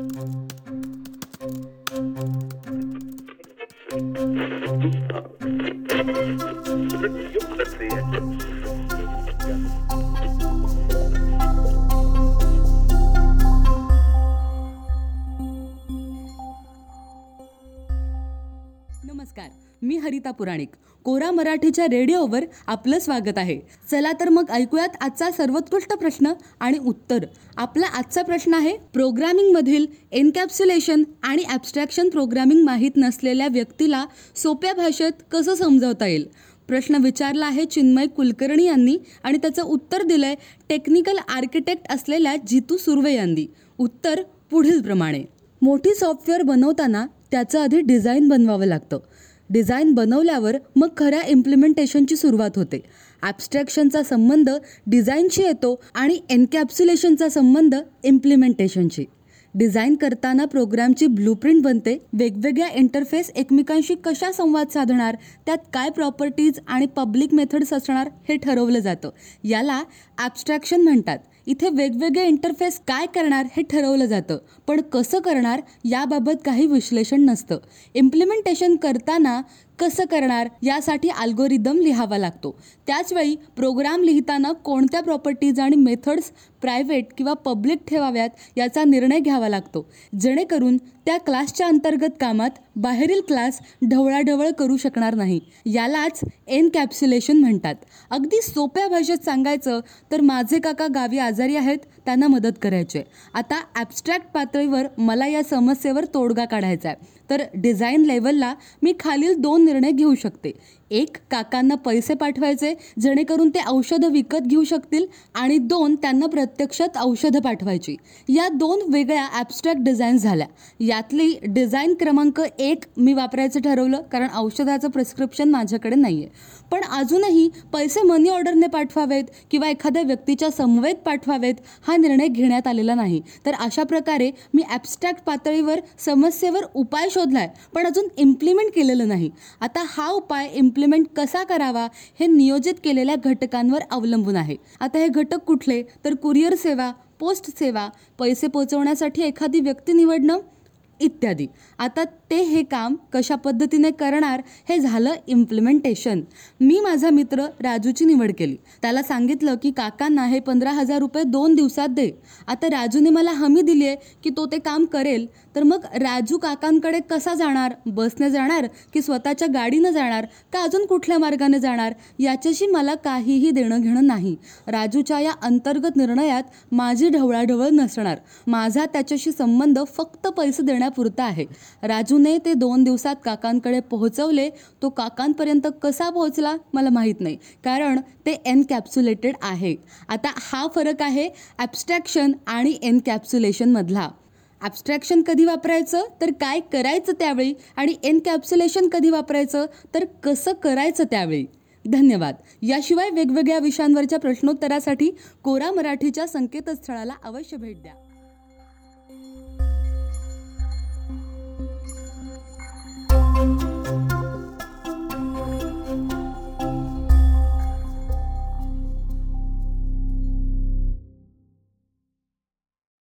Thank you. नमस्कार मी हरिता पुराणिक. कोरा मराठीच्या रेडिओवर आपलं स्वागत आहे. चला तर मग ऐकूयात आजचा सर्वोत्कृष्ट प्रश्न आणि उत्तर. आपला आजचा प्रश्न आहे प्रोग्रामिंगमधील एनकॅप्सुलेशन आणि ॲबस्ट्रॅक्शन प्रोग्रामिंग माहीत नसलेल्या व्यक्तीला सोप्या भाषेत कसं समजवता येईल? प्रश्न विचारला आहे चिन्मय कुलकर्णी यांनी आणि त्याचं उत्तर दिलंय टेक्निकल आर्किटेक्ट असलेल्या जितू सुर्वे यांनी. उत्तर पुढीलप्रमाणे. मोठी सॉफ्टवेअर बनवताना त्याचं आधी डिझाईन बनवावं लागतं. डिझाईन बनवल्यावर मग खऱ्या इम्प्लिमेंटेशनची सुरुवात होते. ॲबस्ट्रॅक्शनचा संबंध डिझाईनशी येतो आणि एनकॅप्सुलेशनचा संबंध इम्प्लिमेंटेशनशी. डिझाईन करताना प्रोग्रामची ब्लूप्रिंट बनते. वेगवेगळ्या इंटरफेस एकमेकांशी कशा संवाद साधणार त्यात काय प्रॉपर्टीज आणि पब्लिक मेथड्स असणार हे ठरवलं जातं. याला ॲबस्ट्रॅक्शन म्हणतात. इथे वेगवेगळे इंटरफेस काय करणार हे ठरवलं जातं. पण कसं करणार याबाबत काही विश्लेषण नसतं. इम्प्लिमेंटेशन करताना कसं करणार यासाठी अल्गोरिदम लिहावा लागतो. त्याचवेळी प्रोग्राम लिहिताना कोणत्या प्रॉपर्टीज आणि मेथड्स प्रायव्हेट किंवा पब्लिक ठेवाव्यात याचा निर्णय घ्यावा लागतो. जेणेकरून त्या क्लासच्या अंतर्गत कामात बाहेरील क्लास ढवळाढवळ करू शकणार नाही. यालाच एनकॅप्सुलेशन म्हणतात. अगदी सोप्या भाषेत सांगायचं तर माझे काका गावी आजारी आहेत त्यांना मदत करायचे आता ॲबस्ट्रॅक्ट पातळीवर मला या समस्येवर तोडगा काढायचा आहे तर डिझाईन लेवलला मी खालील दोन निर्णय घेऊ शकते. एक काकांना पैसे पाठवायचे जेणेकरून ते औषधं विकत घेऊ शकतील आणि दोन त्यांना प्रत्यक्षात औषधं पाठवायची. या दोन वेगळ्या ॲबस्ट्रॅक्ट डिझाईन झाल्या. यातली डिझाईन क्रमांक एक मी वापरायचं ठरवलं कारण औषधाचं प्रिस्क्रिप्शन माझ्याकडे नाही आहे पण अजूनही पैसे मनी ऑर्डरने पाठवावेत किंवा एखाद्या व्यक्तीच्या समवेत पाठवावेत हा निर्णय घेण्यात आलेला नाही. तर अशा प्रकारे मी ॲबस्ट्रॅक्ट पातळीवर समस्येवर उपाय शोधला आहे पण अजून इम्प्लिमेंट केलेलं नाही. आता हा उपाय इम्प्लिमेंट कसा करावा हे नियोजित केलेल्या घटकांवर अवलंबून आहे. आता हे घटक कुठले? तर कुरिअर सेवा पोस्ट सेवा पैसे पोहोचवण्यासाठी एखादी व्यक्ती निवडणं? इत्यादी. आता ते हे काम कशा पद्धतीने करणार हे झालं इम्प्लिमेंटेशन मी माझा मित्र राजूची निवड केली. त्याला सांगितलं की काकांना हे पंधरा हजार रुपये दोन दिवसात दे. आता राजूने मला हमी दिली आहे की तो ते काम करेल. तर मग राजू काकांकडे कसा जाणार? बसने जाणार की स्वतःच्या गाडीनं जाणार का अजून कुठल्या मार्गाने जाणार? याच्याशी मला काहीही देणं घेणं नाही. राजूच्या या अंतर्गत निर्णयात माझी ढवळाढवळ नसणार. माझा त्याच्याशी संबंध फक्त पैसे देण्यापुरता आहे. राजूने ते दोन दिवसात काकांकडे पोहोचवले. तो काकांपर्यंत कसा पोहोचला मला माहीत नाही. कारण ते एनकॅप्सुलेटेड आहे. आता हा फरक आहे ॲबस्ट्रॅक्शन आणि एनकॅप्सुलेशनमधला ॲबस्ट्रॅक्शन कधी वापरायचं? तर काय करायचं त्यावेळी? आणि एनकॅप्सुलेशन कधी वापरायचं? तर कसं करायचं त्यावेळी? धन्यवाद. याशिवाय वेगवेगळ्या विषयांवरच्या प्रश्नोत्तरासाठी कोरा मराठीच्या संकेतस्थळाला अवश्य भेट द्या.